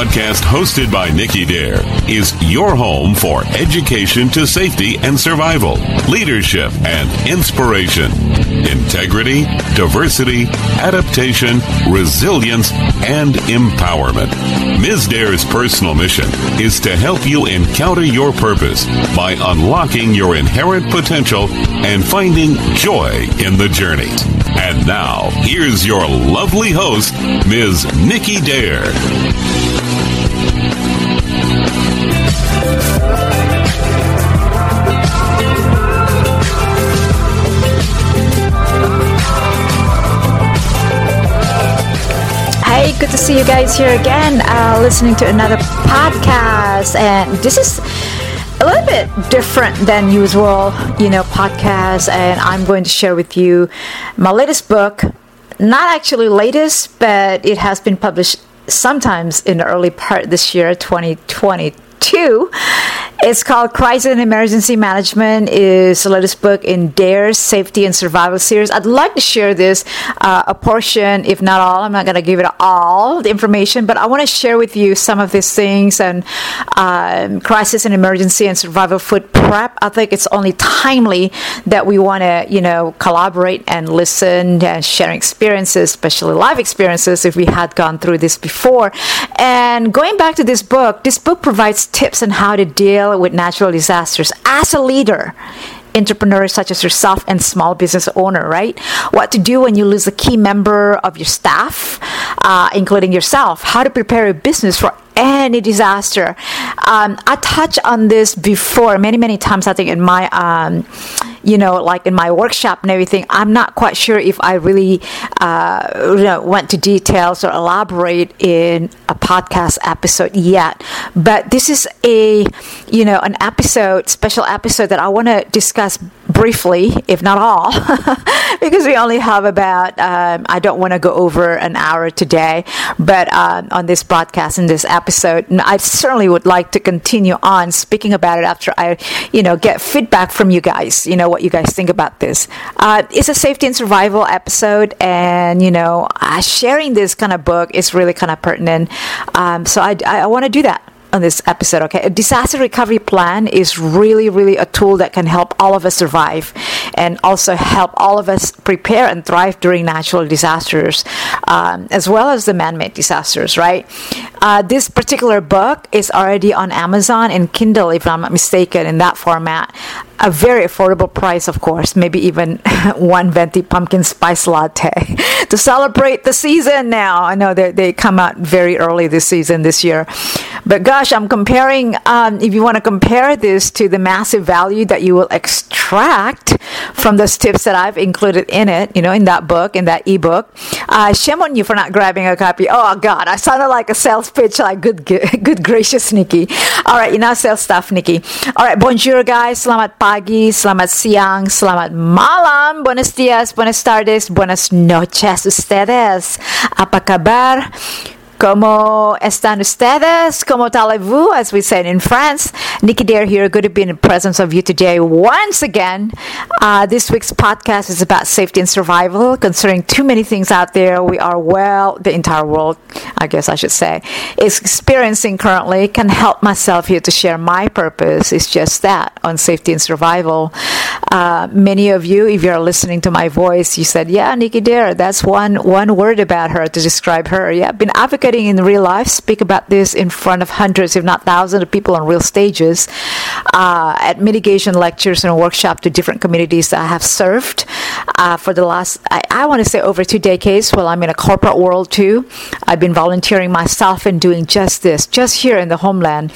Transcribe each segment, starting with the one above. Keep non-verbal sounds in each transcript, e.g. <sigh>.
podcast hosted by Nicky Dare is your home for education to safety and survival, leadership and inspiration, integrity, diversity, adaptation, resilience, and empowerment. Ms. Dare's personal mission is to help you encounter your purpose by unlocking your inherent potential and finding joy in the journey. And now, here's your lovely host, Ms. Nicky Dare. Good to see you guys here again, uh, listening to another podcast. And this is a little bit different than usual, you know, podcast. And I'm going to share with you my latest book. Not actually latest, but it has been published sometimes in the early part this year, 2022. It's called Crisis and Emergency Management. is the latest book in Dare's Safety and Survival series. I'd like to share this uh, a portion, if not all. I'm not going to give it all the information, but I want to share with you some of these things and um, crisis and emergency and survival food prep. I think it's only timely that we want to, you know, collaborate and listen and sharing experiences, especially life experiences, if we had gone through this before. And going back to this book, this book provides tips on how to deal with natural disasters as a leader. Entrepreneurs such as yourself and small business owner right? What to do when you lose a key member of your staff uh, including yourself? How to prepare your business for any disaster. Um, I touched on this before many, many times, I think, in my, um, you know, like in my workshop and everything. I'm not quite sure if I really uh, you know, went to details or elaborate in a podcast episode yet. But this is a, you know, an episode, special episode that I want to discuss briefly, if not all, <laughs> because we only have about, um, I don't want to go over an hour today, but um, on this broadcast, in this episode, I certainly would like to continue on speaking about it after I, you know, get feedback from you guys, you know, what you guys think about this. Uh, it's a safety and survival episode, and, you know, uh, sharing this kind of book is really kind of pertinent. Um, so I, I want to do that on this episode, okay? A disaster recovery plan is really, really a tool that can help all of us survive and also help all of us prepare and thrive during natural disasters um, as well as the man made disasters, right? Uh, this particular book is already on Amazon and Kindle, if I'm not mistaken, in that format a very affordable price, of course, maybe even <laughs> one venti pumpkin spice latte to celebrate the season now. I know they, they come out very early this season this year. But gosh, I'm comparing, um, if you want to compare this to the massive value that you will extract from those tips that I've included in it, you know, in that book, in that ebook. Uh, shame on you for not grabbing a copy. Oh God, I sounded like a sales pitch, like good, <laughs> good gracious, Nicky. All right, know, sales stuff, Nicky. All right, bonjour guys, selamat pagi, selamat siang, selamat malam, buenos dias, buenas tardes, buenas noches ustedes. Apa ¿Cómo están ustedes? ¿Cómo allez-vous? As we said in France. Nicky Dare here. Good to be in the presence of you today once again. Uh, this week's podcast is about safety and survival, considering too many things out there. We are well, the entire world, I guess I should say, is experiencing currently. Can help myself here to share my purpose. It's just that on safety and survival. Uh, many of you, if you're listening to my voice, you said, "Yeah, Nicky Dare. That's one one word about her to describe her." Yeah, been advocating in real life, speak about this in front of hundreds, if not thousands, of people on real stages, uh, at mitigation lectures and workshops to different communities that I have served uh, for the last, I, I want to say, over two decades. Well, I'm in a corporate world too, I've been volunteering myself and doing just this, just here in the homeland,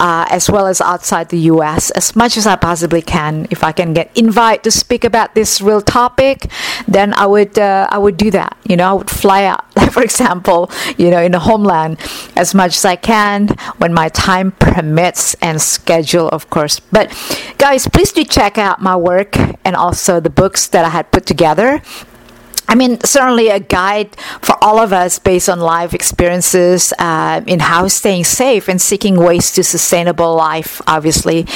uh, as well as outside the U.S. as much as I possibly can. If I can get invite to speak about this real topic, then I would uh, I would do that. You know, I would fly out, <laughs> for example, you know in the homeland as much as I can when my time permits and schedule, of course. But guys, please do check out my work and also the books that I had put together I mean, certainly a guide for all of us based on life experiences uh, in how staying safe and seeking ways to sustainable life, obviously,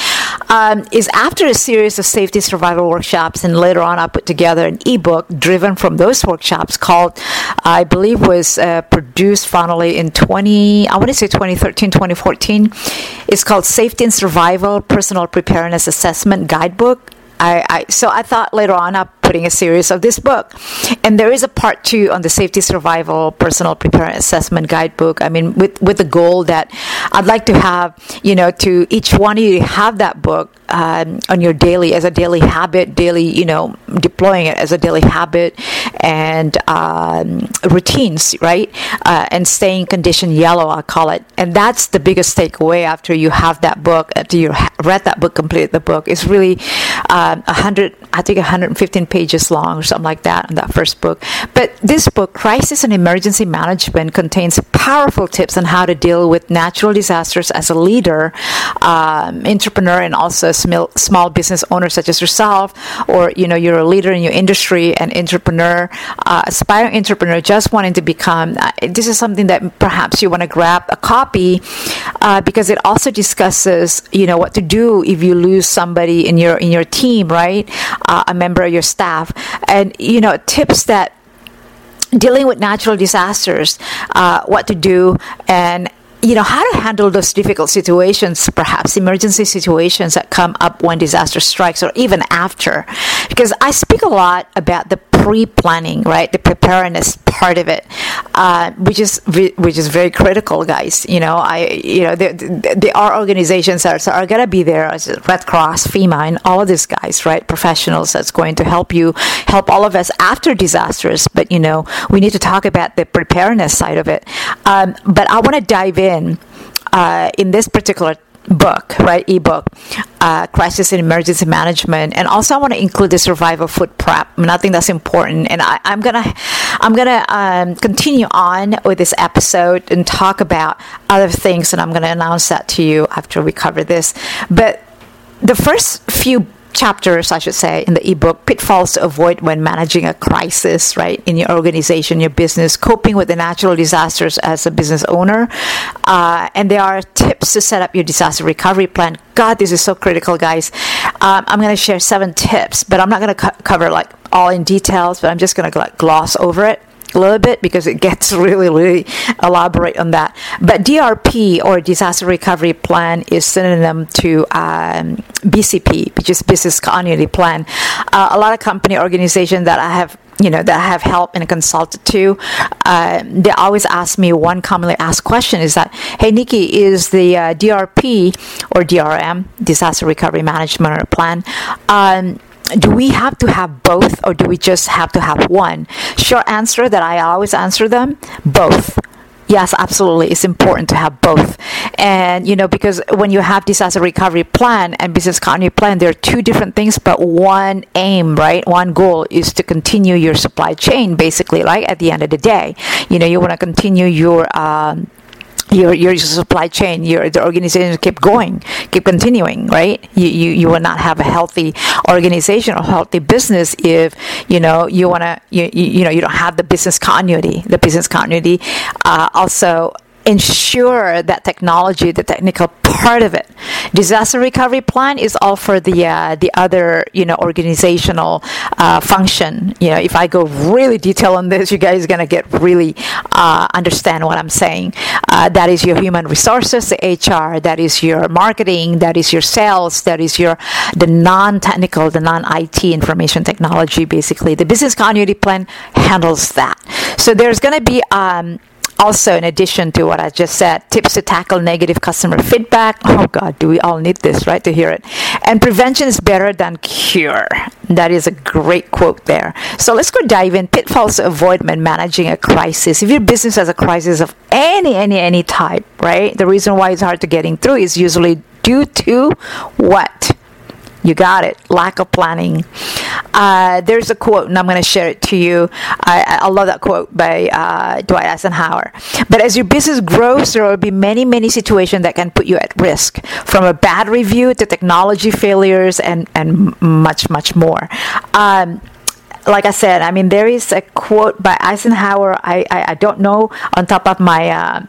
um, is after a series of safety survival workshops. And later on, I put together an ebook driven from those workshops called, I believe, was uh, produced finally in 20, I want to say 2013, 2014. It's called Safety and Survival Personal Preparedness Assessment Guidebook. I, I, so I thought later on I'm putting a series of this book, and there is a part two on the safety survival personal preparedness assessment guidebook. I mean, with with the goal that I'd like to have, you know, to each one of you have that book um, on your daily as a daily habit, daily, you know, deploying it as a daily habit and um, routines, right? Uh, and staying condition yellow, I call it, and that's the biggest takeaway after you have that book, after you read that book, completed the book. It's really. Uh, um, 100, I think 115 pages long or something like that in that first book. But this book, Crisis and Emergency Management, contains powerful tips on how to deal with natural disasters as a leader, um, entrepreneur, and also small, small business owner such as yourself, or you know you're a leader in your industry, an entrepreneur, uh, aspiring entrepreneur, just wanting to become. Uh, this is something that perhaps you want to grab a copy uh, because it also discusses you know what to do if you lose somebody in your in your team team, right? Uh, a member of your staff, and you know tips that dealing with natural disasters, uh, what to do, and you know how to handle those difficult situations perhaps emergency situations that come up when disaster strikes or even after because i speak a lot about the pre-planning, right? The preparedness part of it, uh, which is which is very critical, guys. You know, I you know there, there are organizations that are, are going to be there, Red Cross, FEMA, and all of these guys, right? Professionals that's going to help you, help all of us after disasters. But you know, we need to talk about the preparedness side of it. Um, but I want to dive in uh, in this particular book, right? Ebook, uh, crisis and emergency management, and also I want to include the survival food prep. I, mean, I think that's important, and I, am gonna I'm gonna um, continue on with this episode and talk about other things, and I'm gonna announce that to you after we cover this. But the first few chapters, I should say, in the ebook, pitfalls to avoid when managing a crisis, right, in your organization, your business, coping with the natural disasters as a business owner. Uh, and there are tips to set up your disaster recovery plan. God, this is so critical, guys. Um, I'm going to share seven tips, but I'm not going to co- cover like all in details, but I'm just going to gloss over it a little bit because it gets <laughs> really, really elaborate on that. But DRP or disaster recovery plan is synonym to um, BCP, which is business continuity plan. Uh, a lot of company organizations that I have you know that I have helped and consulted to, uh, they always ask me one commonly asked question is that, hey Nicky, is the uh, DRP or DRM, disaster recovery management plan, um, do we have to have both or do we just have to have one? Short answer that I always answer them both. Yes, absolutely. It's important to have both. And, you know, because when you have disaster recovery plan and business continuity plan, they're two different things, but one aim, right? One goal is to continue your supply chain, basically, right? At the end of the day, you know, you want to continue your, um, your your supply chain, your the organization keep going, keep continuing, right? You you, you will not have a healthy organization or healthy business if you know you wanna you, you know you don't have the business continuity. The business continuity uh, also ensure that technology, the technical part of it. Disaster recovery plan is all for the uh, the other you know organizational uh, function. You know, if I go really detail on this, you guys are gonna get really uh, understand what I'm saying. Uh, that is your human resources, the HR. That is your marketing. That is your sales. That is your the non-technical, the non-IT information technology. Basically, the business continuity plan handles that. So there's gonna be um, also, in addition to what I just said, tips to tackle negative customer feedback. <laughs> Oh God, do we all need this, right, to hear it? And prevention is better than cure. That is a great quote there. So let's go dive in. Pitfalls to avoid when managing a crisis. If your business has a crisis of any, any, any type, right? The reason why it's hard to getting through is usually due to what? You got it. Lack of planning. Uh, there's a quote, and I'm going to share it to you. I, I love that quote by uh, Dwight Eisenhower. But as your business grows, there will be many, many situations that can put you at risk, from a bad review to technology failures and, and much, much more. Um, like I said, I mean, there is a quote by Eisenhower. I, I, I don't know on top of my. Uh,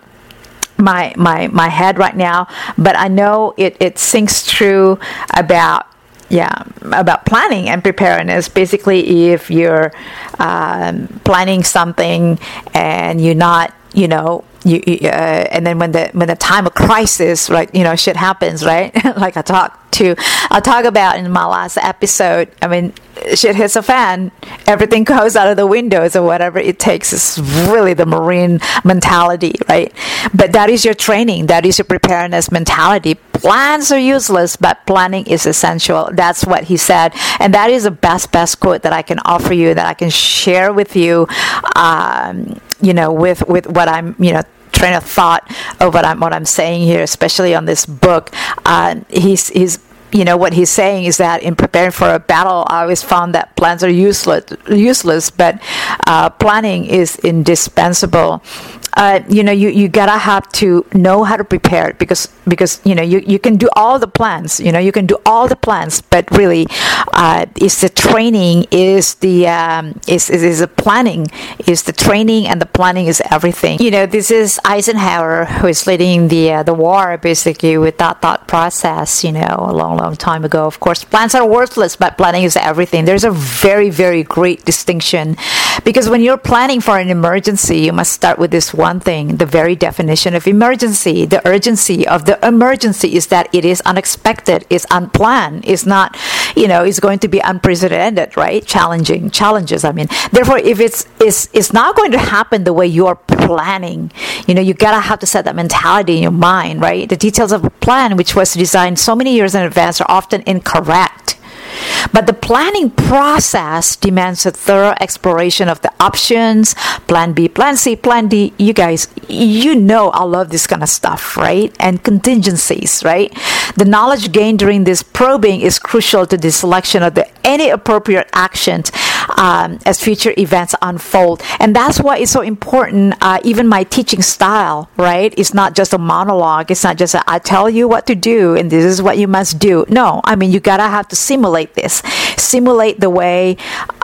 my my my head right now but i know it it sinks true about yeah about planning and preparedness basically if you're um, planning something and you're not you know you, uh, and then when the when the time of crisis right you know shit happens right <laughs> like i talked to I'll talk about in my last episode. I mean, shit hits a fan, everything <laughs> goes out of the windows or whatever it takes. It's really the Marine mentality, right? But that is your training, that is your preparedness mentality. Plans are useless, but planning is essential. That's what he said, and that is the best best quote that I can offer you, that I can share with you. Um, you know, with with what I'm, you know train of thought of what I'm what I'm saying here, especially on this book. Uh, he's he's you know what he's saying is that in preparing for a battle, I always found that plans are useless, useless, but uh, planning is indispensable uh, you know you, you gotta have to know how to prepare because because you know you, you can do all the plans you know you can do all the plans but really uh, is the training is the um, is, is, is the planning is the training and the planning is everything. You know this is Eisenhower who is leading the uh, the war basically with that thought process you know a long long time ago. Of course plans are worthless but planning is everything. There's a very very great distinction because when you're planning for an emergency you must start with this one thing the very definition of emergency. The urgency of the emergency is that it is unexpected, it's unplanned, it's not, you know, it's going to be unprecedented, right? Challenging, challenges, I mean. Therefore, if it's, it's, it's not going to happen the way you are planning, you know, you gotta have to set that mentality in your mind, right? The details of a plan, which was designed so many years in advance, are often incorrect but the planning process demands a thorough exploration of the options, plan B, plan C, plan D. You guys, you know I love this kind of stuff, right? And contingencies, right? The knowledge gained during this probing is crucial to the selection of the any appropriate actions um, as future events unfold. And that's why it's so important. Uh, even my teaching style, right? It's not just a monologue. It's not just a, I tell you what to do and this is what you must do. No, I mean, you gotta have to simulate this, simulate the way,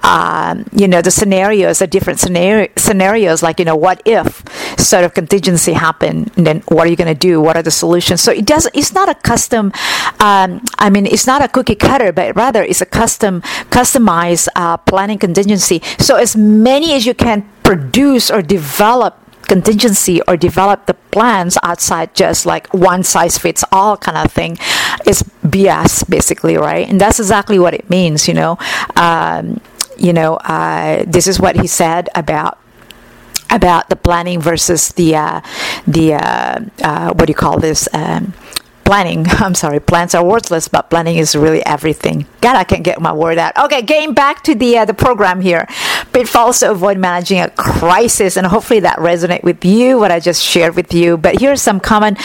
um, you know, the scenarios, the different scenario, scenarios, like, you know, what if sort of contingency happen and then what are you going to do? What are the solutions? So it does, it's not a custom, um, I mean, it's not a cookie cutter, but rather it's a custom, customized uh, planning contingency. So as many as you can produce or develop contingency or develop the plans outside just like one size fits all kind of thing is BS basically, right? And that's exactly what it means, you know. Um, you know, uh, this is what he said about about the planning versus the uh, the uh, uh what do you call this um, planning. <laughs> I'm sorry, plans are worthless, but planning is really everything. God, I can't get my word out. Okay, getting back to the uh, the program here. Pitfalls to avoid managing a crisis, and hopefully that resonate with you. What I just shared with you. But here are some common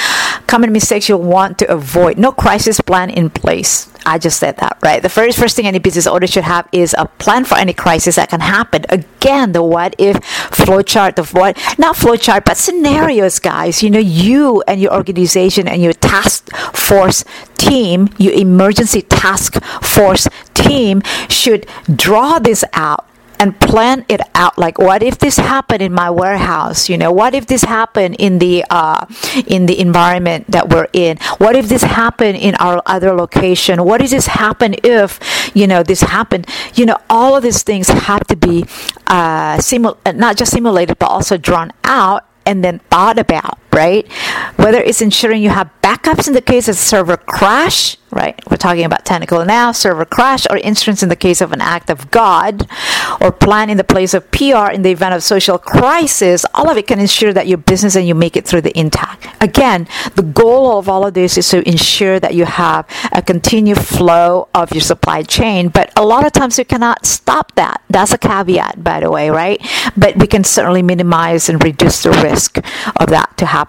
common mistakes you'll want to avoid. No crisis plan in place. I just said that, right? The very first thing any business owner should have is a plan for any crisis that can happen. Again, the what if flowchart of what, not flowchart, but scenarios, guys. You know, you and your organization and your task force team, your emergency task force team should draw this out and plan it out like what if this happened in my warehouse? You know what if this happened in the uh, in the environment that we're in? What if this happened in our other location? What if this happen if you know this happened? You know all of these things have to be uh, simul- not just simulated but also drawn out and then thought about right whether it's ensuring you have backups in the case of server crash right? We're talking about technical now, server crash, or insurance in the case of an act of God, or plan in the place of PR in the event of social crisis. All of it can ensure that your business and you make it through the intact. Again, the goal of all of this is to ensure that you have a continued flow of your supply chain. But a lot of times you cannot stop that. That's a caveat, by the way, right? But we can certainly minimize and reduce the risk of that to happen.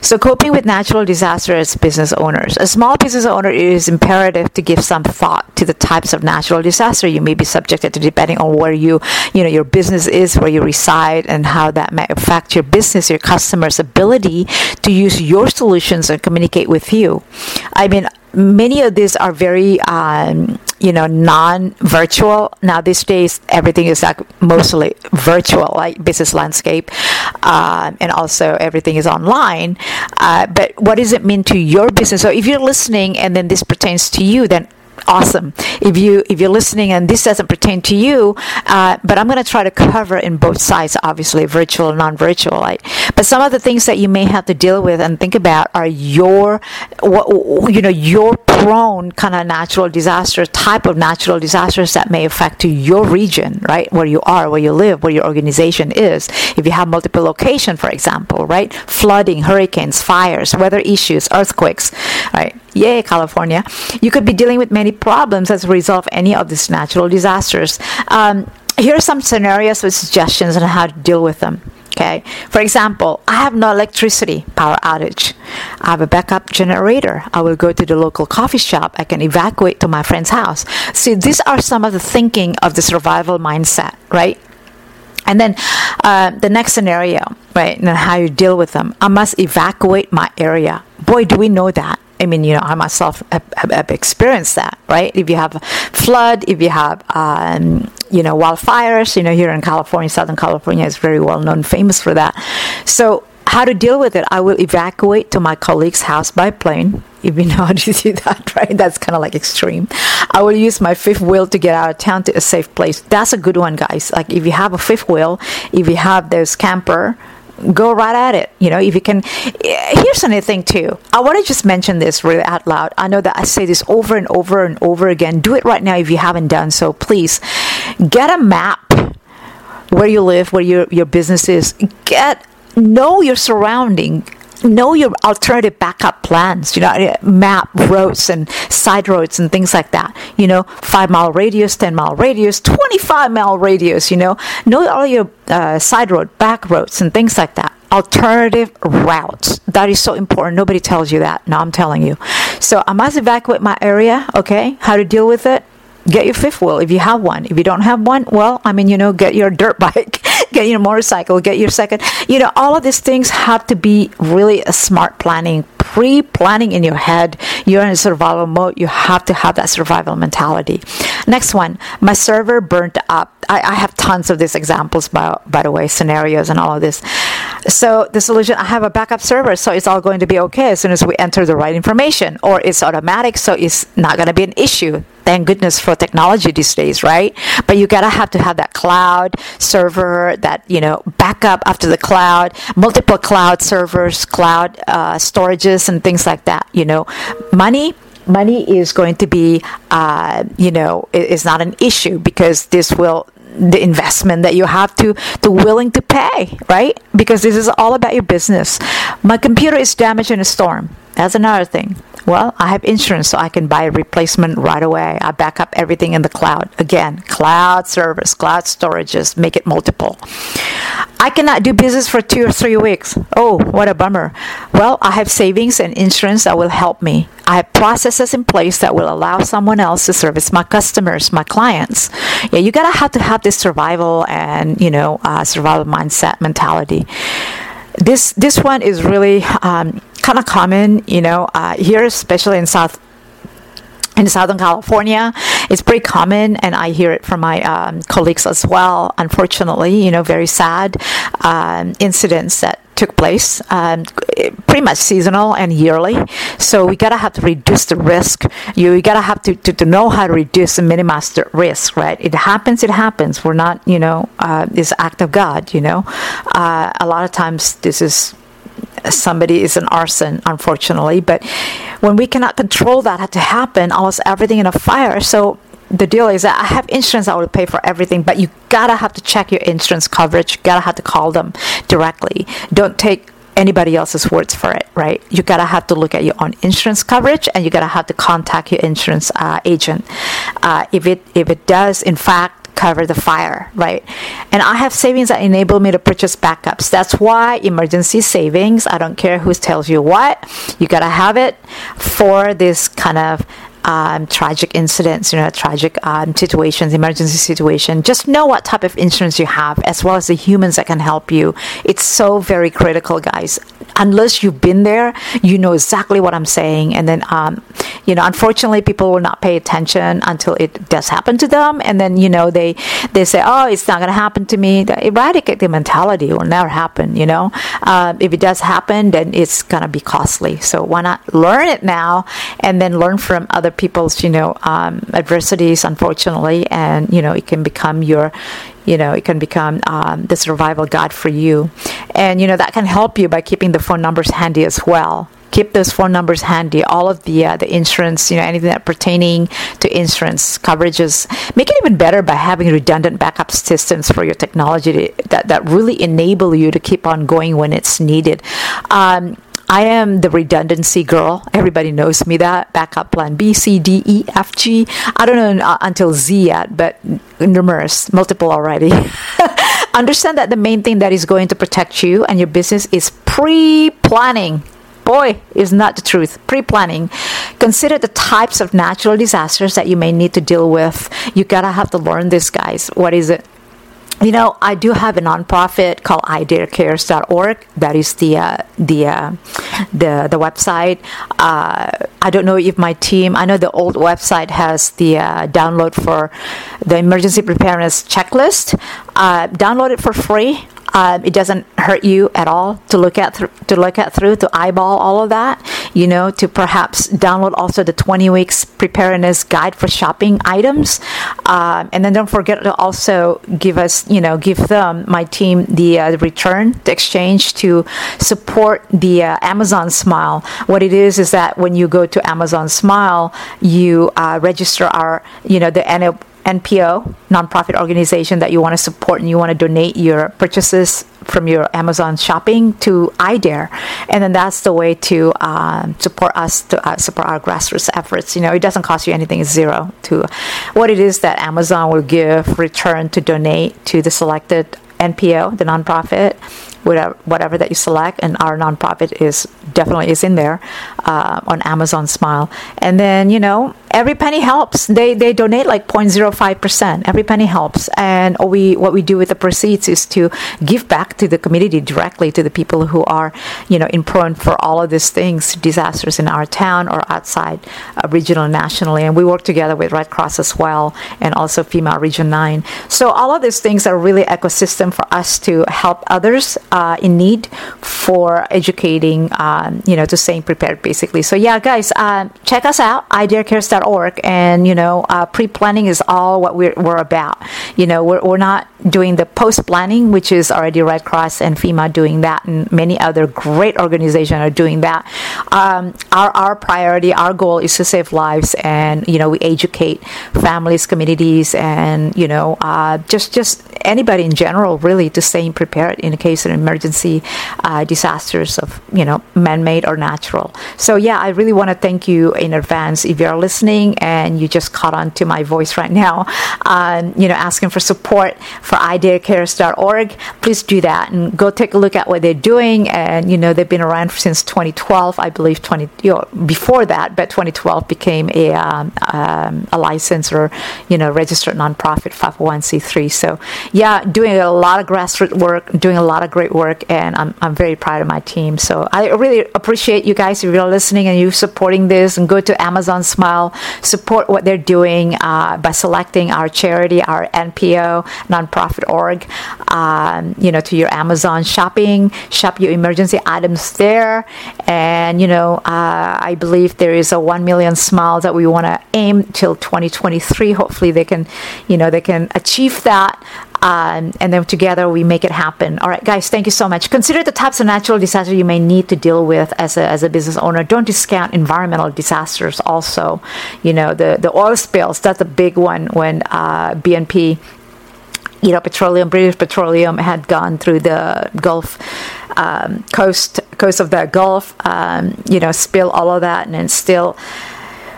So, coping with natural disasters as business owners. A small business owner is is imperative to give some thought to the types of natural disaster you may be subjected to depending on where you you know your business is where you reside and how that may affect your business your customers ability to use your solutions and communicate with you i mean many of these are very um, you know non-virtual. Now these days everything is like mostly virtual like business landscape uh, and also everything is online. Uh, but what does it mean to your business? So if you're listening and then this pertains to you then awesome. If you if you're listening and this doesn't pertain to you uh, but i'm going to try to cover in both sides obviously virtual and non-virtual like, but some of the things that you may have to deal with and think about are your what you know your prone kind of natural disaster type of natural disasters that may affect your region right? Where you are where you live where your organization is. If you have multiple location, for example right? Flooding hurricanes fires weather issues earthquakes right yay california you could be dealing with many problems as a result of any of these natural disasters um, here are some scenarios with suggestions on how to deal with them Okay. For example, I have no electricity power outage. I have a backup generator. I will go to the local coffee shop. I can evacuate to my friend's house. See, these are some of the thinking of the survival mindset, right? And then uh, the next scenario, right, and how you deal with them. I must evacuate my area. Boy, do we know that. I mean, you know, I myself have, have, experienced that, right? If you have a flood, if you have, um, you know, wildfires, you know, here in California, Southern California is very well known, famous for that. So, how to deal with it? I will evacuate to my colleague's house by plane. If you <laughs> know how to do that, right? That's kind of like extreme. I will use my fifth wheel to get out of town to a safe place. That's a good one, guys. Like if you have a fifth wheel, if you have this camper, go right at it. You know, if you can. Here's another thing too. I want to just mention this really out loud. I know that I say this over and over and over again. Do it right now if you haven't done so. Please get a map where you live, where your your business is. Get know your surrounding know your alternative backup plans you know map roads and side roads and things like that you know five mile radius 10 mile radius 25 mile radius you know. Know all your uh, side road back roads and things like that. Alternative routes. That is so important. Nobody tells you that. Now i'm telling you. So i must evacuate my area okay? How to deal with it? Get your fifth wheel if you have one. If you don't have one, well, I mean, you know, get your <laughs> dirt bike, <laughs> get your motorcycle, get your second. You know, all of these things have to be really a smart planning, pre planning in your head. You're in survival mode. You have to have that survival mentality. Next one, my server burnt up. I, I have tons of these examples, by, by the way, scenarios and all of this. So the solution, I have a backup server, so it's all going to be okay as soon as we enter the right information, or it's automatic, so it's not going to be an issue thank goodness for technology these days, right? But you gotta have to have that cloud server, that you know backup after the cloud, multiple cloud servers, cloud uh, storages, and things like that. You know, money money is going to be, uh, you know, is not an issue because this will the investment that you have to to willing to pay, right? Because this is all about your business. My computer is damaged in a storm. That's another thing. Well, I have insurance, so I can buy a replacement right away. I back up everything in the cloud. Again, cloud service, cloud storages, make it multiple. I cannot do business for two or three weeks. Oh, what a bummer. Well, I have savings and insurance that will help me. I have processes in place that will allow someone else to service my customers, my clients. Yeah, you gotta have to have this survival and you know uh, survival mindset mentality. This this one is really um, kind of common, you know, uh, here, especially in South in Southern California, it's pretty common, and I hear it from my um, colleagues as well. Unfortunately, you know, very sad um, incidents that took place, um, pretty much seasonal and yearly. So we gotta have to reduce the risk. You, you gotta have to, to, to, know how to reduce and minimize the risk, right? It happens, it happens. We're not, you know, uh, this act of God, you know. Uh, a lot of times this is somebody is an arson, unfortunately. But when we cannot control that had to happen, almost everything in a fire. So the deal is that I have insurance that will pay for everything, but you gotta have to check your insurance coverage. You gotta have to call them directly. Don't take anybody else's words for it, right? You gotta have to look at your own insurance coverage, and you gotta have to contact your insurance uh, agent. Uh, if it if it does in fact cover the fire, right? And I have savings that enable me to purchase backups. That's why emergency savings, I don't care who tells you what, you gotta have it for this kind of um, tragic incidents, you know, tragic um, situations, emergency situation. Just know what type of insurance you have, as well as the humans that can help you. It's so very critical, guys. Unless you've been there, you know exactly what I'm saying. And then, um, you know, unfortunately, people will not pay attention until it does happen to them, and then you know they they say, oh, it's not going to happen to me. Eradicate the mentality it will never happen. You know, uh, if it does happen, then it's going to be costly. So why not learn it now and then learn from other people's you know um, adversities, unfortunately, and you know it can become your you know it can become um, the survival guide for you. And you know that can help you by keeping the phone numbers handy as well. Keep those phone numbers handy. All of the uh, the insurance you know anything that pertaining to insurance coverages. Make it even better by having redundant backup systems for your technology to, that, that really enable you to keep on going when it's needed. Um, I am the redundancy girl. Everybody knows me that. Backup plan B, C, D, E, F, G. I don't know uh, until Z yet, but numerous, multiple already. <laughs> Understand that the main thing that is going to protect you and your business is pre planning. Boy, is not the truth. Pre planning. Consider the types of natural disasters that you may need to deal with. You gotta have to learn this, guys. What is it? You know, I do have a nonprofit called idarecares.org. That is the uh, the uh, the the website. Uh, I don't know if my team. I know the old website has the uh, download for the emergency preparedness checklist. Uh, download it for free. Um, it doesn't hurt you at all to look at th- to look at through to eyeball all of that. You know, to perhaps download also the 20 weeks preparedness guide for shopping items, um, and then don't forget to also give us, you know, give them my team the, uh, return, the exchange to support the uh, Amazon Smile. What it is is that when you go to Amazon Smile, you uh, register our, you know, the NPO, nonprofit organization that you want to support and you want to donate your purchases from your Amazon shopping to iDare. And then that's the way to um, support us, to uh, support our grassroots efforts. You know, it doesn't cost you anything, it's zero to what it is that Amazon will give return to donate to the selected NPO, the nonprofit, whatever, whatever that you select, and our nonprofit is definitely is in there uh, on Amazon Smile. And then you know every penny helps. They they donate like 0.05 percent. Every penny helps, and we what we do with the proceeds is to give back to the community directly to the people who are you know in prone for all of these things, disasters in our town or outside, uh, regional, nationally. And we work together with Red Cross as well, and also FEMA Region Nine. So all of these things are really ecosystem for us to help others uh, in need for educating, um, you know, to staying prepared, basically. So yeah, guys, uh, check us out, idarecares.org, and you know, uh, pre-planning is all what we're, we're about. You know, we're, we're not doing the post-planning, which is already Red Cross and FEMA doing that, and many other great organizations are doing that. Um, our our priority, our goal is to save lives, and you know, we educate families, communities, and you know, uh, just just anybody in general, really, to staying prepared in case of emergency uh, disasters of you know man-made or natural. So yeah, I really want to thank you in advance if you're listening and you just caught on to my voice right now. Um, you know, asking for support for idarecares.org. Please do that and go take a look at what they're doing. And you know, they've been around since 2012, I believe. 20 you know, before that, but 2012 became a um, um, a licensed or you know registered nonprofit 501c3. So yeah, doing a lot of grassroots work, doing a lot of great work, and I'm, I'm very proud of my team. So I really appreciate you guys if you're listening and you supporting this, and go to Amazon Smile, support what they're doing uh, by selecting our charity, our NPO nonprofit org, um, you know, to your Amazon shopping, shop your emergency items there, and you know, uh, I believe there is a one million smile that we want to aim till 2023. Hopefully, they can, you know, they can achieve that um, and then together we make it happen. All right, guys, thank you so much. Consider the types of natural disasters you may need to deal with as a, as a business owner. Don't discount environmental disasters also. You know, the, the oil spills, that's a big one when uh, BNP you know, petroleum, British Petroleum had gone through the Gulf um, coast, coast of the Gulf, um, you know, spill all of that, and it's still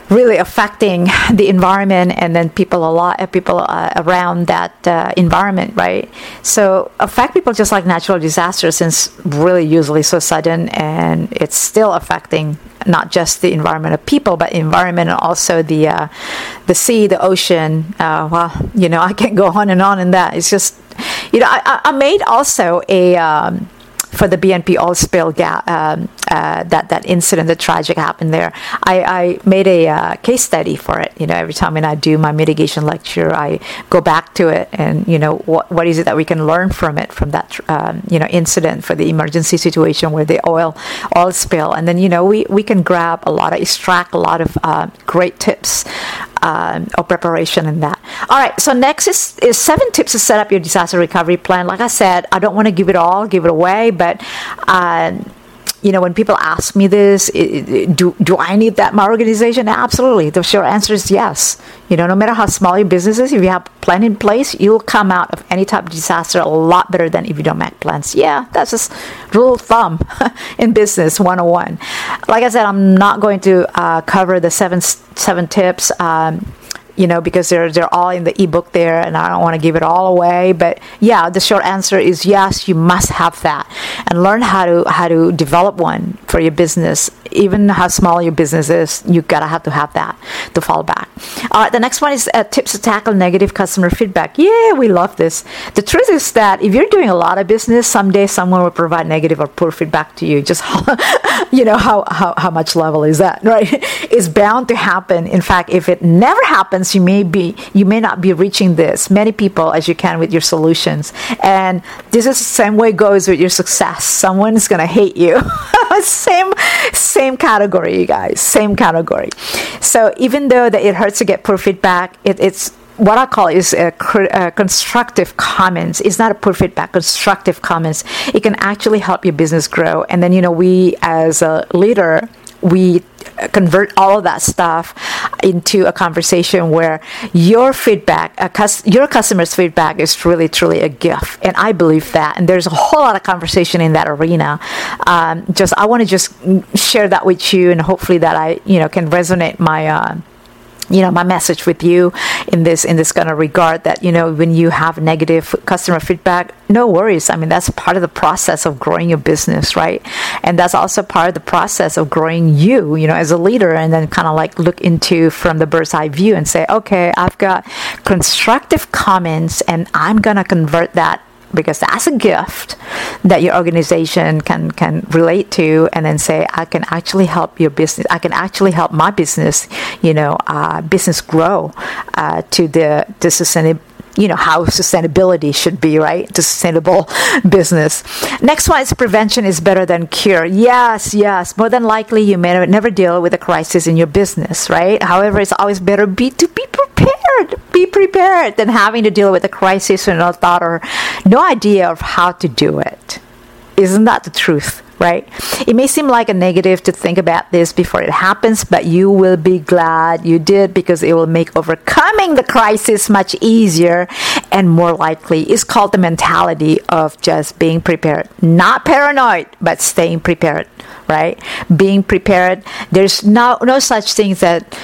really affecting the environment and then people a lot of people uh, around that uh, environment right? So affect people just like natural disasters since really usually so sudden and it's still affecting not just the environment of people but environment and also the uh, the sea the ocean uh, well you know <laughs> I can't go on and on in that. It's just you know I, I made also a um, for the BNP oil spill ga- um, uh, that that incident, the tragic happened there. I, I made a uh, case study for it. You know, every time when I do my mitigation lecture, I go back to it and you know what what is it that we can learn from it from that um, you know incident for the emergency situation where the oil oil spill, and then you know we we can grab a lot of extract a lot of uh, great tips um, or preparation in that. All right, so next is, is seven tips to set up your disaster recovery plan. Like I said, I don't want to give it all, give it away, but. Uh, you know, when people ask me this, do, do I need that my organization? Absolutely. The short answer is yes. You know, no matter how small your business is, if you have plan in place, you'll come out of any type of disaster a lot better than if you don't make plans. Yeah, that's just rule of thumb <laughs> in business 101. Like I said, I'm not going to uh, cover the seven seven tips. Um, you know, because they're they're all in the ebook there, and I don't want to give it all away. But yeah, the short answer is yes, you must have that, and learn how to how to develop one for your business. Even how small your business is, you gotta have to have that to fall back. All right, the next one is uh, tips to tackle negative customer feedback. Yeah, we love this. The truth is that if you're doing a lot of business, someday someone will provide negative or poor feedback to you. Just <laughs> you know how how how much level is that, <laughs> right? It's bound to happen. In fact, if it never happens you may be you may not be reaching this many people as you can with your solutions and this is the same way goes with your success someone is to hate you <laughs> same same category you guys same category so even though that it hurts to get poor feedback it, it's what I call is a, a, constructive comments. It's not a poor feedback, constructive comments. It can actually help your business grow. And then, you know, we as a leader, we convert all of that stuff into a conversation where your feedback, your customer's feedback is really, truly a gift. And I believe that. And there's a whole lot of conversation in that arena. Um, just, I want to just share that with you and hopefully that I, you know, can resonate my, uh, you know my message with you in this in this kind of regard that you know when you have negative customer feedback no worries. I mean that's part of the process of growing your business right? And that's also part of the process of growing you you know as a leader and then kind of like look into from the bird's eye view and say okay i've got constructive comments and i'm going to convert that because that's a gift that your organization can can relate to and then say i can actually help your business i can actually help my business you know uh, business grow uh, to the the sustainable you know how sustainability should be right? To sustainable <laughs> business. Next one is prevention is better than cure. Yes yes. More than likely you may never deal with a crisis in your business right? However it's always better be to be be prepared than having to deal with a crisis and no thought or no idea of how to do it isn't that the truth right? It may seem like a negative to think about this before it happens, but you will be glad you did because it will make overcoming the crisis much easier and more likely. It's called the mentality of just being prepared, not paranoid, but staying prepared, right? Being prepared. There's no no such thing that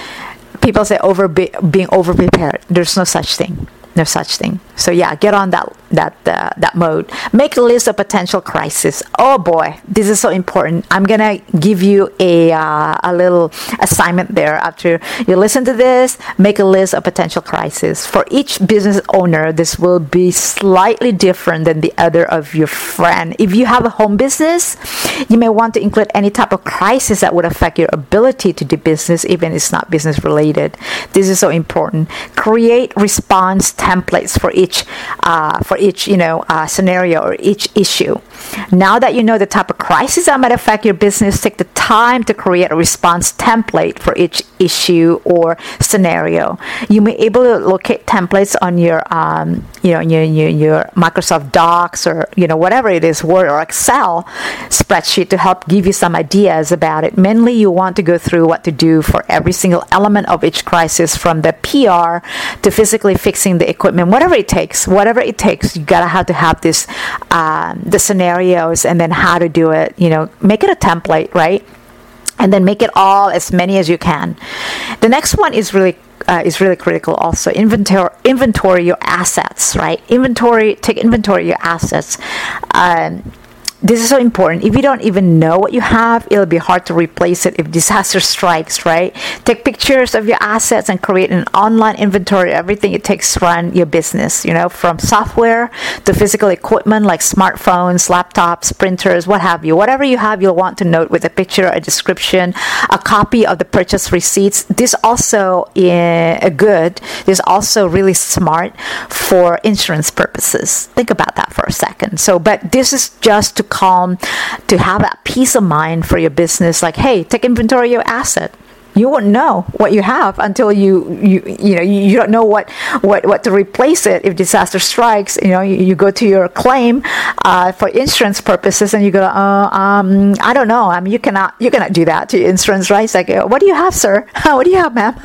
people say over be, being over prepared. There's no such thing no such thing. So yeah, get on that that uh, that mode. Make a list of potential crisis. Oh boy, this is so important. I'm gonna give you a uh, a little assignment there. After you listen to this, make a list of potential crisis. For each business owner, this will be slightly different than the other of your friend. If you have a home business, you may want to include any type of crisis that would affect your ability to do business, even if it's not business related. This is so important. Create response templates for each uh, for each you know uh, scenario or each issue. Now that you know the type of crisis that might affect your business, take the time to create a response template for each issue or scenario. You may be able to locate templates on your um, you know your, your, your Microsoft Docs or you know whatever it is, Word or Excel spreadsheet to help give you some ideas about it. Mainly, you want to go through what to do for every single element of each crisis, from the PR to physically fixing the equipment, whatever it takes, whatever it takes, you gotta have to have this um, the scenarios and then how to do it. You know, make it a template, right? And then make it all as many as you can. The next one is really uh, is really critical also inventory inventory your assets right inventory take inventory your assets um, this is so important. If you don't even know what you have, it'll be hard to replace it if disaster strikes, right? Take pictures of your assets and create an online inventory of everything it takes to run your business, you know, from software to physical equipment like smartphones, laptops, printers, what have you. Whatever you have, you'll want to note with a picture, a description, a copy of the purchase receipts. This also is a good, this also really smart for insurance purposes. Think about that for a second. So, but this is just to calm, to have that peace of mind for your business. Like, hey, take inventory of your asset. You won't know what you have until you you you know you, don't know what what what to replace it. If disaster strikes you know you, you go to your claim uh, for insurance purposes and you go uh, um, I don't know. I mean you cannot you cannot do that to insurance right? It's like what do you have sir? <laughs> What do you have ma'am <laughs>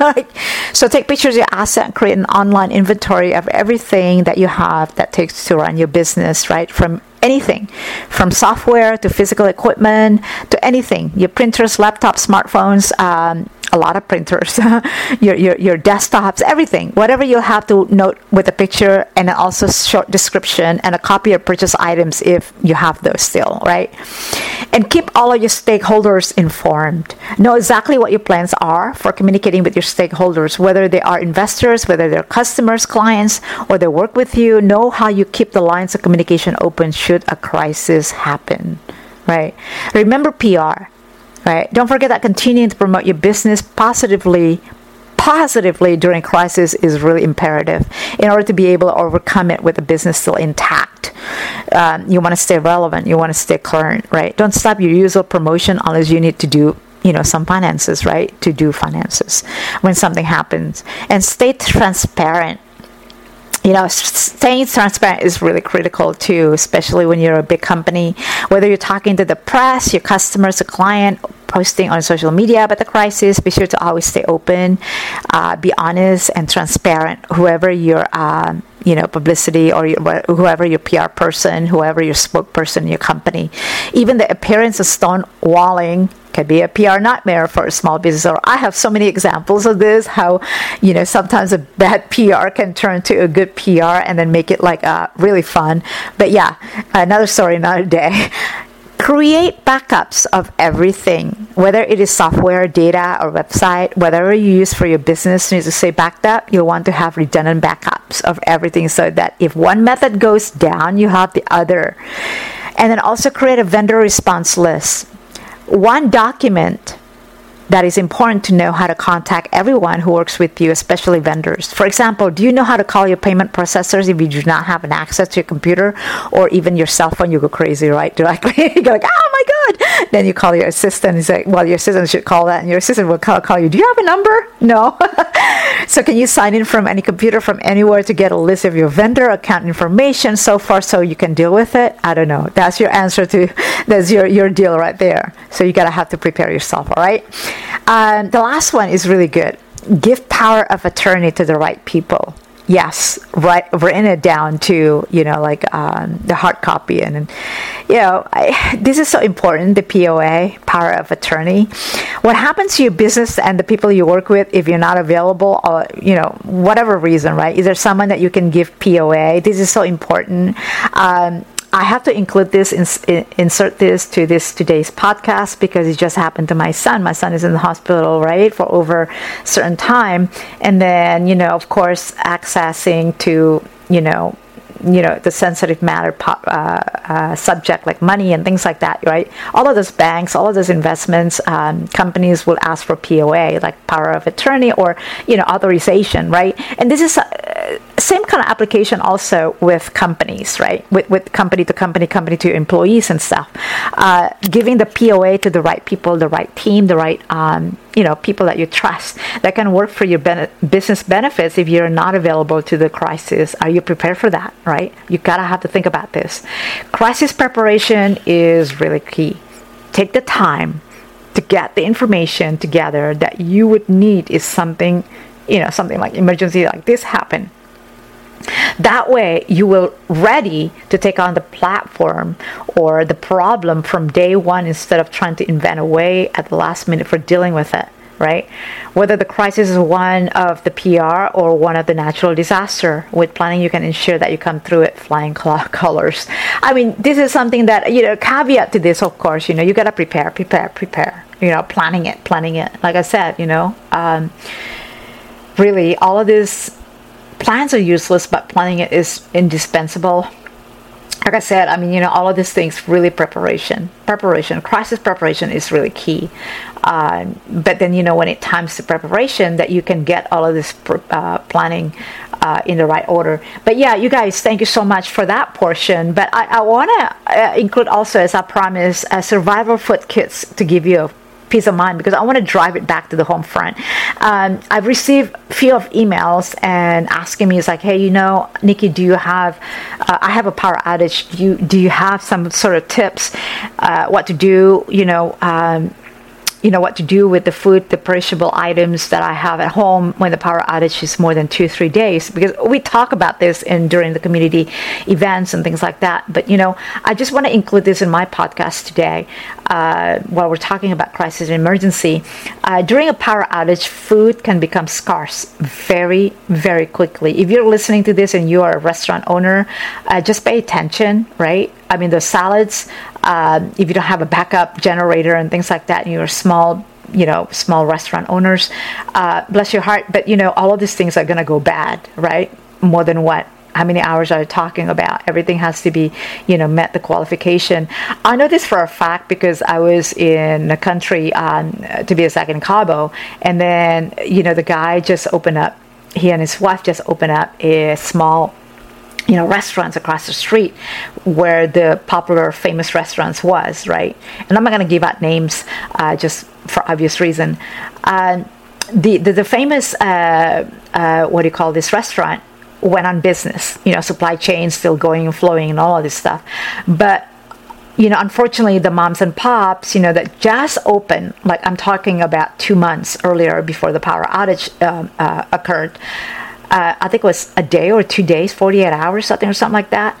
so take pictures of your asset and create an online inventory of everything that you have that takes to run your business right? From anything. From software to physical equipment to anything. Your printers laptops smartphones um, a lot of printers, <laughs> your, your, your desktops, everything, whatever you'll have to note with a picture and also short description and a copy of purchase items if you have those still, right? And keep all of your stakeholders informed. Know exactly what your plans are for communicating with your stakeholders, whether they are investors, whether they're customers, clients, or they work with you. Know how you keep the lines of communication open should a crisis happen, right? Remember PR right? Don't forget that continuing to promote your business positively positively during crisis is really imperative in order to be able to overcome it with the business still intact. Um, you want to stay relevant. You want to stay current, right? Don't stop your usual promotion unless you need to do you know some finances right to do finances when something happens and stay transparent you know, staying transparent is really critical too, especially when you're a big company. Whether you're talking to the press, your customers, a client, posting on social media about the crisis, be sure to always stay open, uh, be honest and transparent. Whoever your um, you know publicity or whoever your PR person, whoever your spokesperson in your company, even the appearance of stonewalling can be a PR nightmare for a small business. Or I have so many examples of this. How you know sometimes a bad PR can turn to a good PR and then make it like uh, really fun. But yeah, another story, another day. <laughs> Create backups of everything, whether it is software, data, or website, whatever you use for your business needs to say backed up, you'll want to have redundant backups of everything so that if one method goes down, you have the other. And then also create a vendor response list. One document that is important to know how to contact everyone who works with you, especially vendors. For example, do you know how to call your payment processors if you do not have an access to your computer or even your cell phone? You go crazy, right? Directly, you go like, oh my god! Then you call your assistant. He's like, well, your assistant should call that, and your assistant will call, call you. Do you have a number? No. <laughs> so can you sign in from any computer from anywhere to get a list of your vendor account information so far so you can deal with it? I don't know. That's your answer to that's your your deal right there. So you gotta have to prepare yourself. All right. Um, the last one is really good. Give power of attorney to the right people. Yes, right. Written it down to you know like um, the hard copy, and, and you know I, this is so important. The POA, power of attorney. What happens to your business and the people you work with if you're not available, or you know whatever reason, right? Is there someone that you can give POA? This is so important. Um, I have to include this, in, insert this to this today's podcast because it just happened to my son. My son is in the hospital, right, for over a certain time. And then, you know, of course, accessing to, you know, you know the sensitive matter uh, uh, subject like money and things like that right all of those banks all of those investments um, companies will ask for poa like power of attorney or you know authorization right and this is uh, same kind of application also with companies right? With, with company to company company to employees and stuff. Uh, giving the poa to the right people the right team the right um, you know people that you trust that can work for your ben- business benefits if you're not available to the crisis. Are you prepared for that right? You gotta have to think about this. Crisis preparation is really key. Take the time to get the information together that you would need is something you know something like emergency like this happen that way, you will ready to take on the platform or the problem from day one instead of trying to invent a way at the last minute for dealing with it. right? Whether the crisis is one of the PR or one of the natural disaster, with planning you can ensure that you come through it flying <laughs> colors. I mean, this is something that you know. Caveat to this, of course, you know, you gotta prepare, prepare, prepare. You know, planning it, planning it. Like I said, you know, um, really, all of these plans are useless, but planning it is indispensable like I said, I mean, you know, all of these things really preparation, preparation, crisis preparation is really key. Uh, but then, you know, when it times to preparation, that you can get all of this uh, planning uh, in the right order. But yeah, you guys, thank you so much for that portion. But I, I want to uh, include also, as I promised, a survival food kits to give you a peace of mind because I want to drive it back to the home front. Um, I've received a few of emails and asking me, it's like, hey, you know, Nicky, do you have, uh, I have a power outage. Do you, do you have some sort of tips, uh, what to do, you know, um, you know what to do with the food, the perishable items that I have at home when the power outage is more than two, three days. Because we talk about this in during the community events and things like that. But you know, I just want to include this in my podcast today uh, while we're talking about crisis and emergency. Uh, during a power outage, food can become scarce very, very quickly. If you're listening to this and you are a restaurant owner, uh, just pay attention, right? I mean, the salads, uh, if you don't have a backup generator and things like that, and you're small, you know, small restaurant owners, uh, bless your heart, but you know, all of these things are going to go bad, right? More than what how many hours are you talking about? Everything has to be, you know, met the qualification. I know this for a fact because I was in the country um, to be a second Cabo, and then you know the guy just opened up. He and his wife just opened up a small you know restaurants across the street where the popular famous restaurants was right? And i'm not going to give out names uh, just for obvious reason. Uh, the, the, the famous uh, uh, what do you call this restaurant went on business you know supply chain still going and flowing and all of this stuff. But you know unfortunately the moms and pops you know that just opened like i'm talking about two months earlier before the power outage um, uh, occurred uh, I think it was a day or two days, 48 hours, something or something like that.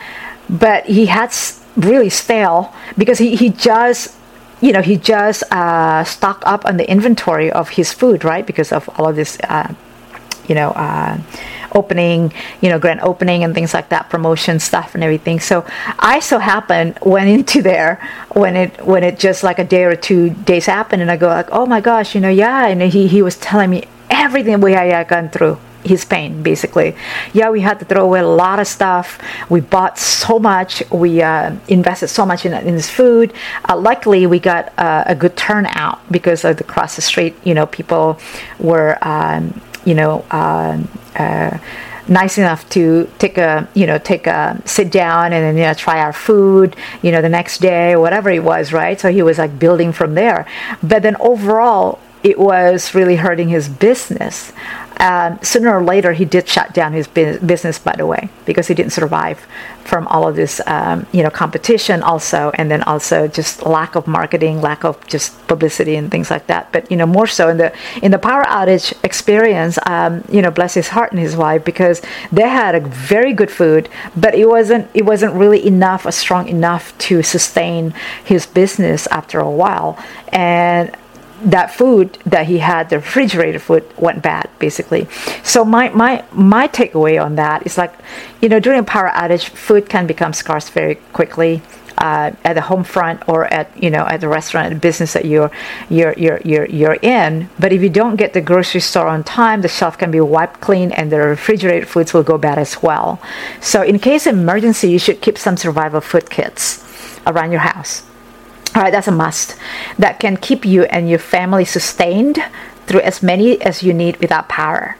But he had really stale because he, he just, you know, he just uh, stocked up on the inventory of his food, right? Because of all of this, uh, you know, uh, opening, you know, grand opening and things like that, promotion stuff and everything. So I so happened went into there when it when it just like a day or two days happened, and I go like, oh my gosh, you know, yeah, and he he was telling me everything we had gone through his pain basically. Yeah we had to throw away a lot of stuff. We bought so much. We uh, invested so much in, in his food. Uh, luckily we got uh, a good turnout because of the cross the street you know people were um, you know um, uh, nice enough to take a you know take a sit down and then you know try our food you know the next day whatever it was right? So he was like building from there. But then overall it was really hurting his business. Um, sooner or later, he did shut down his business, by the way, because he didn't survive from all of this, um, you know, competition also, and then also just lack of marketing, lack of just publicity and things like that. But you know, more so in the in the power outage experience, um, you know, bless his heart and his wife, because they had a very good food, but it wasn't it wasn't really enough, or strong enough to sustain his business after a while, and that food that he had, the refrigerated food, went bad basically. So my my my takeaway on that is like, you know, during a power outage, food can become scarce very quickly. Uh, at the home front or at you know at the restaurant at the business that you're you're you're you're you're in but if you don't get the grocery store on time the shelf can be wiped clean and the refrigerated foods will go bad as well so in case of emergency you should keep some survival food kits around your house right, that's a must. That can keep you and your family sustained through as many as you need without power.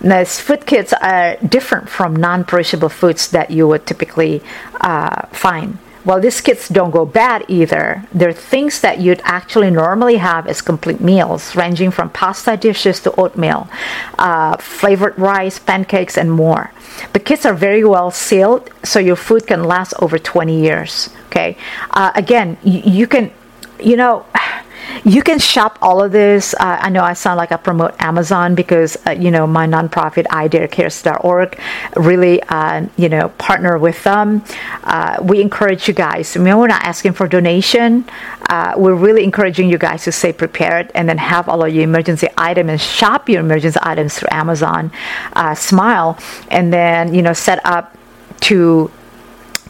Now, food kits are different from non perishable foods that you would typically uh, find. Well, these kits don't go bad either. They're things that you'd actually normally have as complete meals, ranging from pasta dishes to oatmeal, uh, flavored rice, pancakes, and more. The kits are very well sealed, so your food can last over 20 years. Okay. Uh, again, you, you can, you know, <sighs> you can shop all of this. Uh, I know I sound like I promote Amazon because uh, you know my nonprofit idarecares.org really uh, you know partner with them. Uh, we encourage you guys. I mean, we're not asking for donation. Uh, we're really encouraging you guys to stay prepared and then have all of your emergency items and shop your emergency items through Amazon uh, Smile, and then you know set up to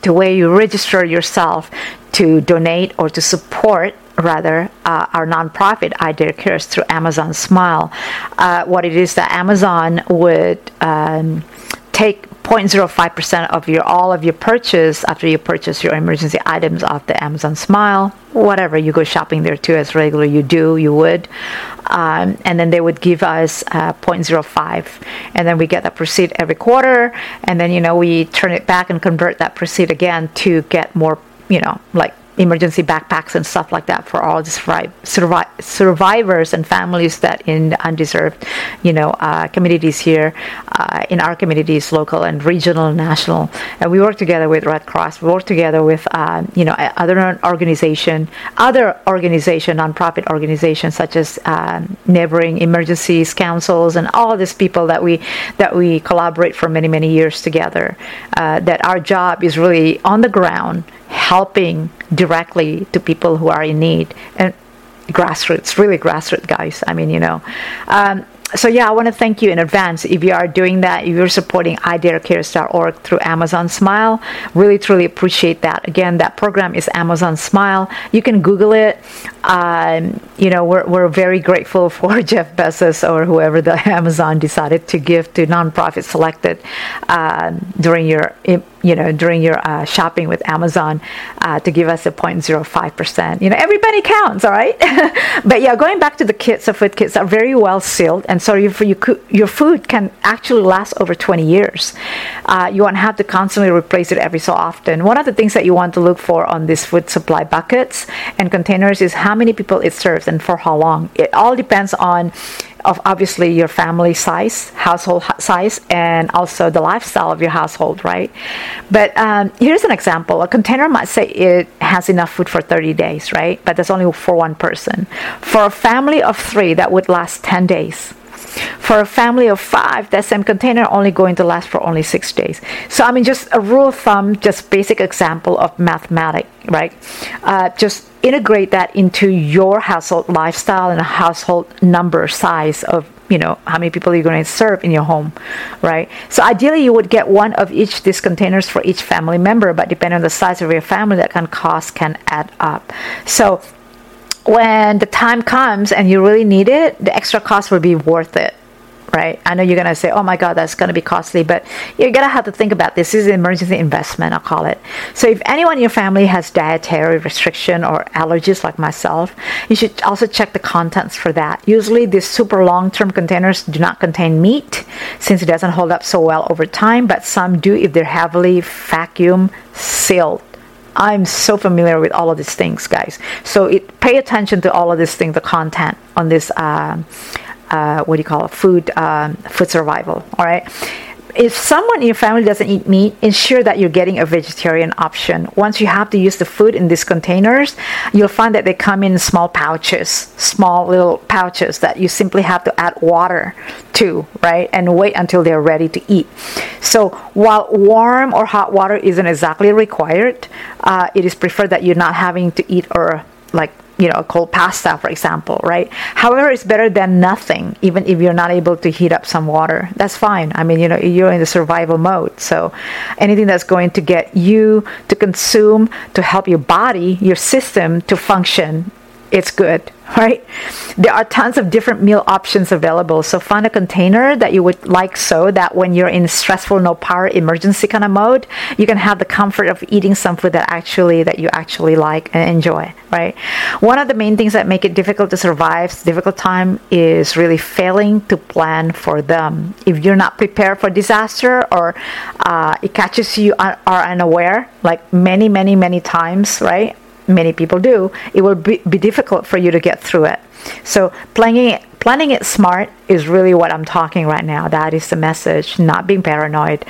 to where you register yourself to donate or to support rather uh, our nonprofit I Dare Cares through Amazon Smile. Uh, what it is that Amazon would um, take 0.05% of your all of your purchase after you purchase your emergency items off the Amazon Smile, whatever you go shopping there too as regular you do, you would, um, and then they would give us uh, 0.05, and then we get that proceed every quarter, and then you know we turn it back and convert that proceed again to get more, you know, like emergency backpacks and stuff like that for all the survive, survivors and families that in undeserved, you know, uh, communities here, uh, in our communities, local and regional and national. And we work together with Red Cross. We work together with, uh, you know, other organization, other organization, nonprofit organizations such as um, neighboring emergencies councils and all these people that we that we collaborate for many many years together. Uh, that our job is really on the ground helping directly to people who are in need and grassroots, really grassroots guys. I mean, you know. Um, so yeah, I want to thank you in advance if you are doing that. If you're supporting idarecares.org through Amazon Smile, really truly appreciate that. Again, that program is Amazon Smile. You can Google it. Um, you know, we're we're very grateful <laughs> for Jeff Bezos or whoever the <laughs> Amazon decided to give to nonprofit selected uh, during your you know during your uh, shopping with Amazon uh, to give us a 0.05 percent. You know, everybody counts, all right. <laughs> but yeah, going back to the kits, the food kits are very well sealed, and so your your food can actually last over 20 years. Uh, you won't have to constantly replace it every so often. One of the things that you want to look for on these food supply buckets and containers is how many people it serves and for how long. It all depends on of obviously your family size, household size, and also the lifestyle of your household, right? But um, here's an example: a container might say it has enough food for 30 days, right? But that's only for one person. For a family of three, that would last 10 days. For a family of five, that same container only going to last for only six days. So I mean, just a rule of thumb, just basic example of mathematics, right? Uh, just integrate that into your household lifestyle and a household number size of you know how many people you're going to serve in your home right so ideally you would get one of each these containers for each family member but depending on the size of your family that can cost can add up so when the time comes and you really need it the extra cost will be worth it right? I know you're to say, oh my God, that's to be costly, but you're to have to think about this. This is an emergency investment, I'll call it. So if anyone in your family has dietary restriction or allergies like myself, you should also check the contents for that. Usually these super long-term containers do not contain meat since it doesn't hold up so well over time, but some do if they're heavily vacuum sealed. I'm so familiar with all of these things, guys. So it, pay attention to all of these things, the content on this uh, uh, what do you call it, food, um, food survival. All right. If someone in your family doesn't eat meat, ensure that you're getting a vegetarian option. Once you have to use the food in these containers, you'll find that they come in small pouches, small little pouches that you simply have to add water to, right? And wait until they're ready to eat. So while warm or hot water isn't exactly required, uh, it is preferred that you're not having to eat or like you know cold pasta for example right? However it's better than nothing even if you're not able to heat up some water. That's fine. I mean you know you're in the survival mode. So anything that's going to get you to consume to help your body your system to function it's good <laughs> right? There are tons of different meal options available. So find a container that you would like so that when you're in stressful, no power, emergency kind of mode, you can have the comfort of eating some food that actually that you actually like and enjoy, right? One of the main things that make it difficult to survive, difficult time, is really failing to plan for them. If you're not prepared for disaster or uh, it catches you un- are unaware, like many, many, many times, right? Many people do, it will be, be difficult for you to get through it. So planning Planning it smart is really what I'm talking right now. That is the message, not being paranoid.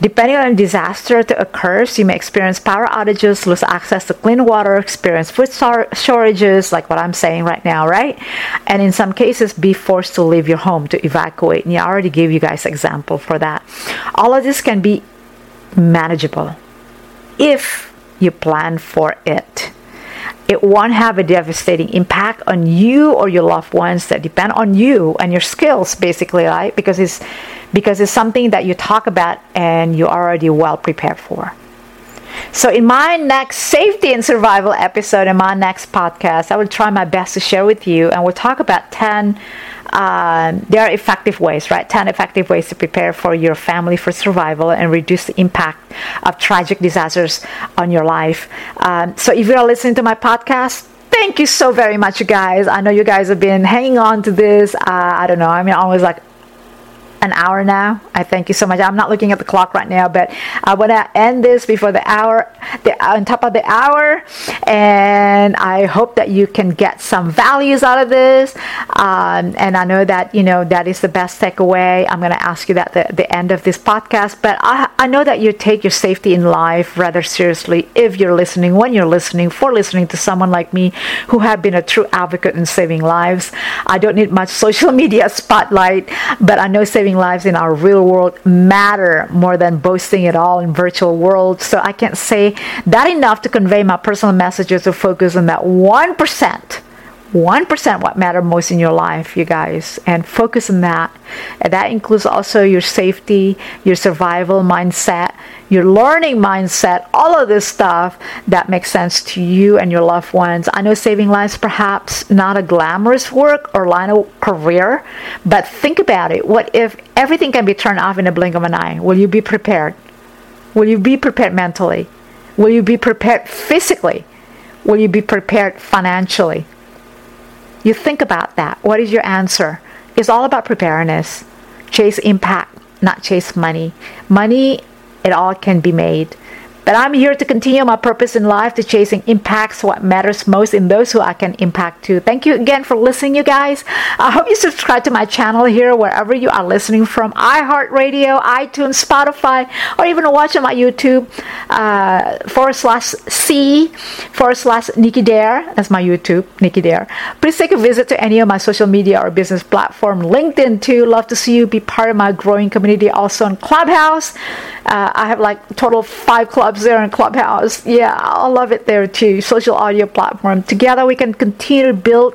Depending on a disaster that occurs, you may experience power outages, lose access to clean water, experience food shortages, like what I'm saying right now, right? And in some cases, be forced to leave your home to evacuate. And I already gave you guys example for that. All of this can be manageable if you plan for it it won't have a devastating impact on you or your loved ones that depend on you and your skills basically right? Because it's because it's something that you talk about and you're already well prepared for. So in my next safety and survival episode in my next podcast i will try my best to share with you and we'll talk about 10 um, there are effective ways, right? 10 effective ways to prepare for your family for survival and reduce the impact of tragic disasters on your life. Um, so if you're listening to my podcast, thank you so very much, you guys. I know you guys have been hanging on to this. Uh, I don't know. I mean, always like an hour now. I thank you so much. I'm not looking at the clock right now, but I want to end this before the hour, the on top of the hour, and I hope that you can get some values out of this. Um, and I know that you know that is the best takeaway. I'm going to ask you that at the, the end of this podcast, but I I know that you take your safety in life rather seriously if you're listening. When you're listening, for listening to someone like me who have been a true advocate in saving lives. I don't need much <laughs> social media spotlight, but I know saving saving lives in our real world matter more than boasting it all in virtual world. So I can't say that enough to convey my personal messages to focus on that 1%. 1% what matter most in your life, you guys, and focus on that. And that includes also your safety, your survival mindset, your learning mindset, all of this stuff that makes sense to you and your loved ones. I know saving lives perhaps not a glamorous work or line of career, but think about it. What if everything can be turned off in a blink of an eye? Will you be prepared? Will you be prepared mentally? Will you be prepared physically? Will you be prepared financially? You think about that. What is your answer? It's all about preparedness. Chase impact, not chase money. Money it all can be made. But I'm here to continue my purpose in life to chasing impacts what matters most in those who I can impact to. Thank you again for listening, you guys. I hope you subscribe to my channel here wherever you are listening from iHeartRadio, iTunes, Spotify, or even watching my YouTube uh, forward slash C forward slash Nicky Dare. That's my YouTube, Nicky Dare. Please take a visit to any of my social media or business platform, LinkedIn too. Love to see you be part of my growing community also on Clubhouse. Uh, I have like total five clubs there in Clubhouse. Yeah, I love it there too. Social audio platform. Together we can continue to build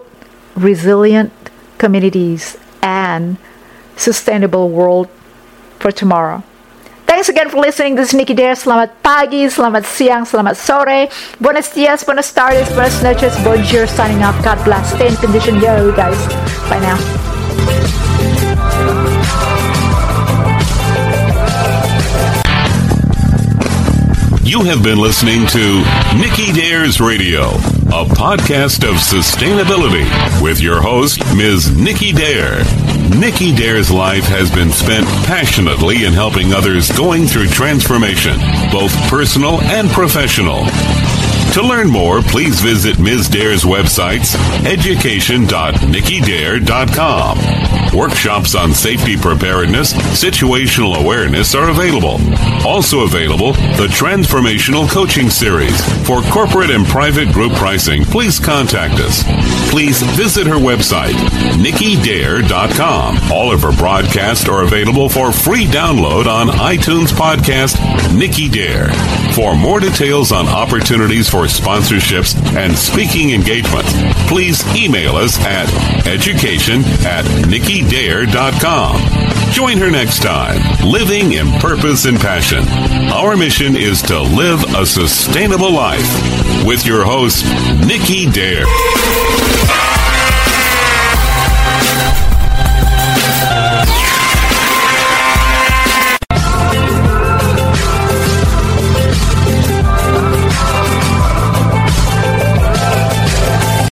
resilient communities and sustainable world for tomorrow. Thanks again for listening. This is Nicky Dare. Selamat pagi, selamat siang, selamat sore. Buenos dias, buenas tardes, buenas noches, bonjour. Signing off. God bless. Stay in condition, yo, guys. Bye now. You have been listening to Nicky Dares Radio, a podcast of sustainability with your host, Ms. Nicky Dare. Nicky Dare's life has been spent passionately in helping others going through transformation, both personal and professional. To learn more, please visit Ms. Dare's websites, education.nickydare.com. Workshops on safety preparedness, situational awareness are available. Also available, the Transformational Coaching Series. For corporate and private group pricing, please contact us. Please visit her website, nickydare.com. All of her broadcasts are available for free download on iTunes podcast Nicky Dare. For more details on opportunities for sponsorships and speaking engagements, please email us at education at nickydare.com. Join her next time, living in purpose and passion. Our mission is to live a sustainable life with your host, Nicky Dare.